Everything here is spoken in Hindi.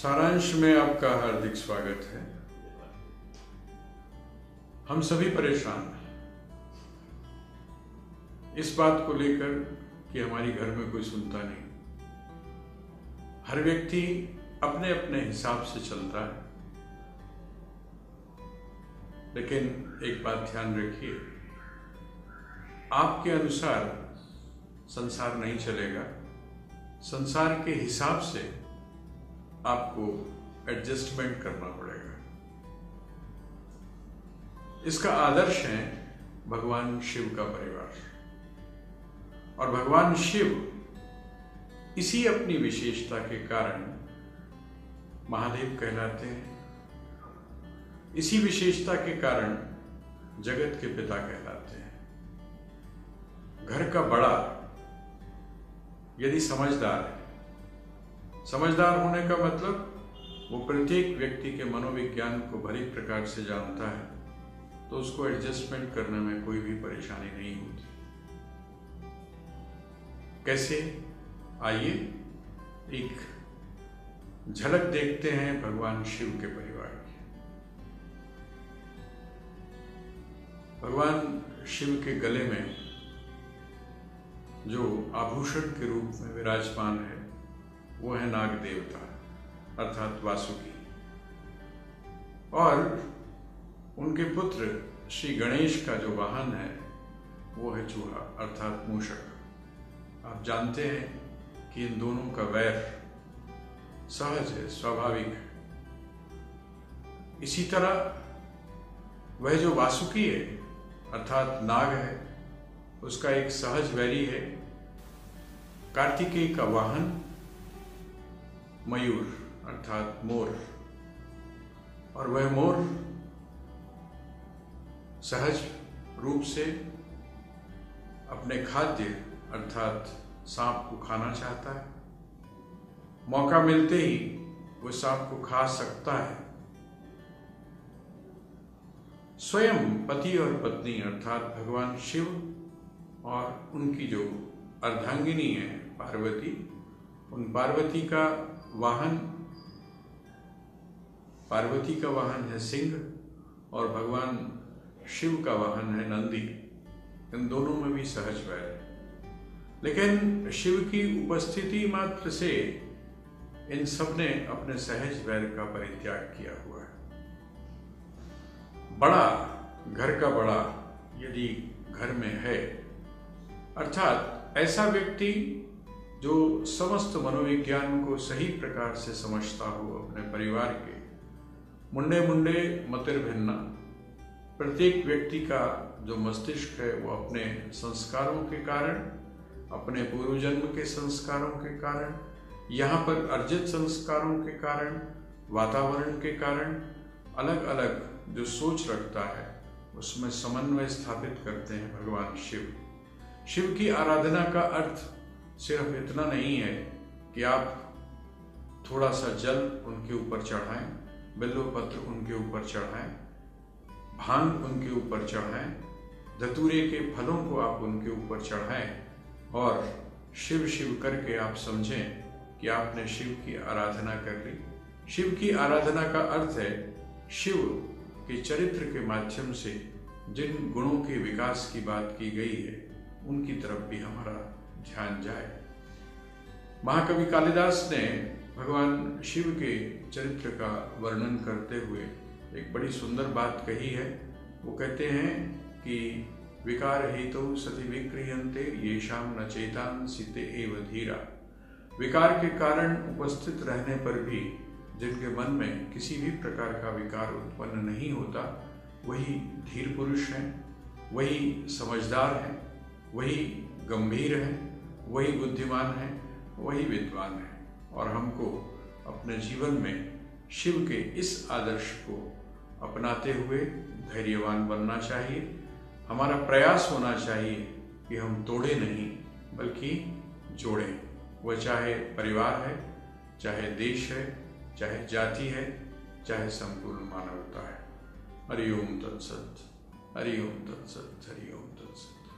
सारांश में आपका हार्दिक स्वागत है। हम सभी परेशान हैं। इस बात को लेकर कि हमारी घर में कोई सुनता नहीं। हर व्यक्ति अपने अपने हिसाब से चलता है। लेकिन एक बात ध्यान रखिए, आपके अनुसार संसार नहीं चलेगा। संसार के हिसाब से आपको एडजस्टमेंट करना पड़ेगा। इसका आदर्श है भगवान शिव का परिवार। और भगवान शिव इसी अपनी विशेषता के कारण महादेव कहलाते हैं। इसी विशेषता के कारण जगत के पिता कहलाते हैं। घर का बड़ा यदि समझदार है समझदार होने का मतलब वो प्रत्येक व्यक्ति के मनोविज्ञान को भली प्रकार से जानता है तो उसको एडजस्टमेंट करने में कोई भी परेशानी नहीं होती। कैसे? आइए एक झलक देखते हैं भगवान शिव के परिवार की। भगवान शिव के गले में जो आभूषण के रूप में विराजमान है वो है नाग देवता अर्थात वासुकी। और उनके पुत्र श्री गणेश का जो वाहन है, वो है चूहा, अर्थात मूषक। आप जानते हैं कि इन दोनों का वैर सहज है, स्वाभाविक है। इसी तरह वह जो वासुकी है, अर्थात नाग है, उसका एक सहज वैरी है। कार्तिकेय का वाहन मयूर, अर्थात मोर। और वह मोर सहज रूप से अपने खाद्य, अर्थात सांप को खाना चाहता है। मौका मिलते ही वह सांप को खा सकता है। स्वयं पति और पत्नी, अर्थात भगवान शिव और उनकी जो अर्धांगिनी है पार्वती, उन पार्वती का वाहन, पार्वती का वाहन है सिंह और भगवान शिव का वाहन है नंदी। इन दोनों में भी सहज वैर है। लेकिन शिव की उपस्थिति मात्र से इन सबने अपने सहज वैर का परित्याग किया हुआ है। बड़ा, घर का बड़ा यदि घर में है, अर्थात ऐसा व्यक्ति जो समस्त मनोविज्ञान को सही प्रकार से समझता हो अपने परिवार के मुंडे मुंडे मतिर भिन्ना। प्रत्येक व्यक्ति का जो मस्तिष्क है, वो अपने संस्कारों के कारण, अपने पूर्व जन्म के संस्कारों के कारण, यहाँ पर अर्जित संस्कारों के कारण, वातावरण के कारण अलग अलग जो सोच रखता है, उसमें समन्वय स्थापित करते हैं भगवान शिव। शिव की आराधना का अर्थ सिर्फ़ इतना नहीं है कि आप थोड़ा सा जल उनके ऊपर चढ़ाएँ बिल्लो पत्र उनके ऊपर चढ़ाएँ, भाँग उनके ऊपर चढ़ाएँ, धतूरे के फलों को आप उनके ऊपर चढ़ाएँ और शिव शिव करके आप समझें कि आपने शिव की आराधना कर ली। शिव की आराधना का अर्थ है शिव के चरित्र के माध्यम से जिन गुणों के विकास की बात की गई है, उनकी तरफ़ भी हमारा ध्यान जाए। महाकवि कालिदास ने भगवान शिव के चरित्र का वर्णन करते हुए एक बड़ी सुंदर बात कही है। वो कहते हैं कि, विकार हेतु सति विक्रियंते ये शाम न चेतान सीते एव धीरा। विकार के कारण उपस्थित रहने पर भी जिनके मन में किसी भी प्रकार का विकार उत्पन्न नहीं होता, वही धीर पुरुष हैं, वही समझदार हैं, वही गंभीर है वही बुद्धिमान है, वही विद्वान है और हमको अपने जीवन में शिव के इस आदर्श को अपनाते हुए धैर्यवान बनना चाहिए। हमारा प्रयास होना चाहिए कि हम तोड़े नहीं, बल्कि जोड़ें। वह चाहे परिवार है, चाहे देश है, चाहे जाति है, चाहे संपूर्ण मानवता है। हरिओम तत्सत हरिओम तत्सत हरिओम तत्सत।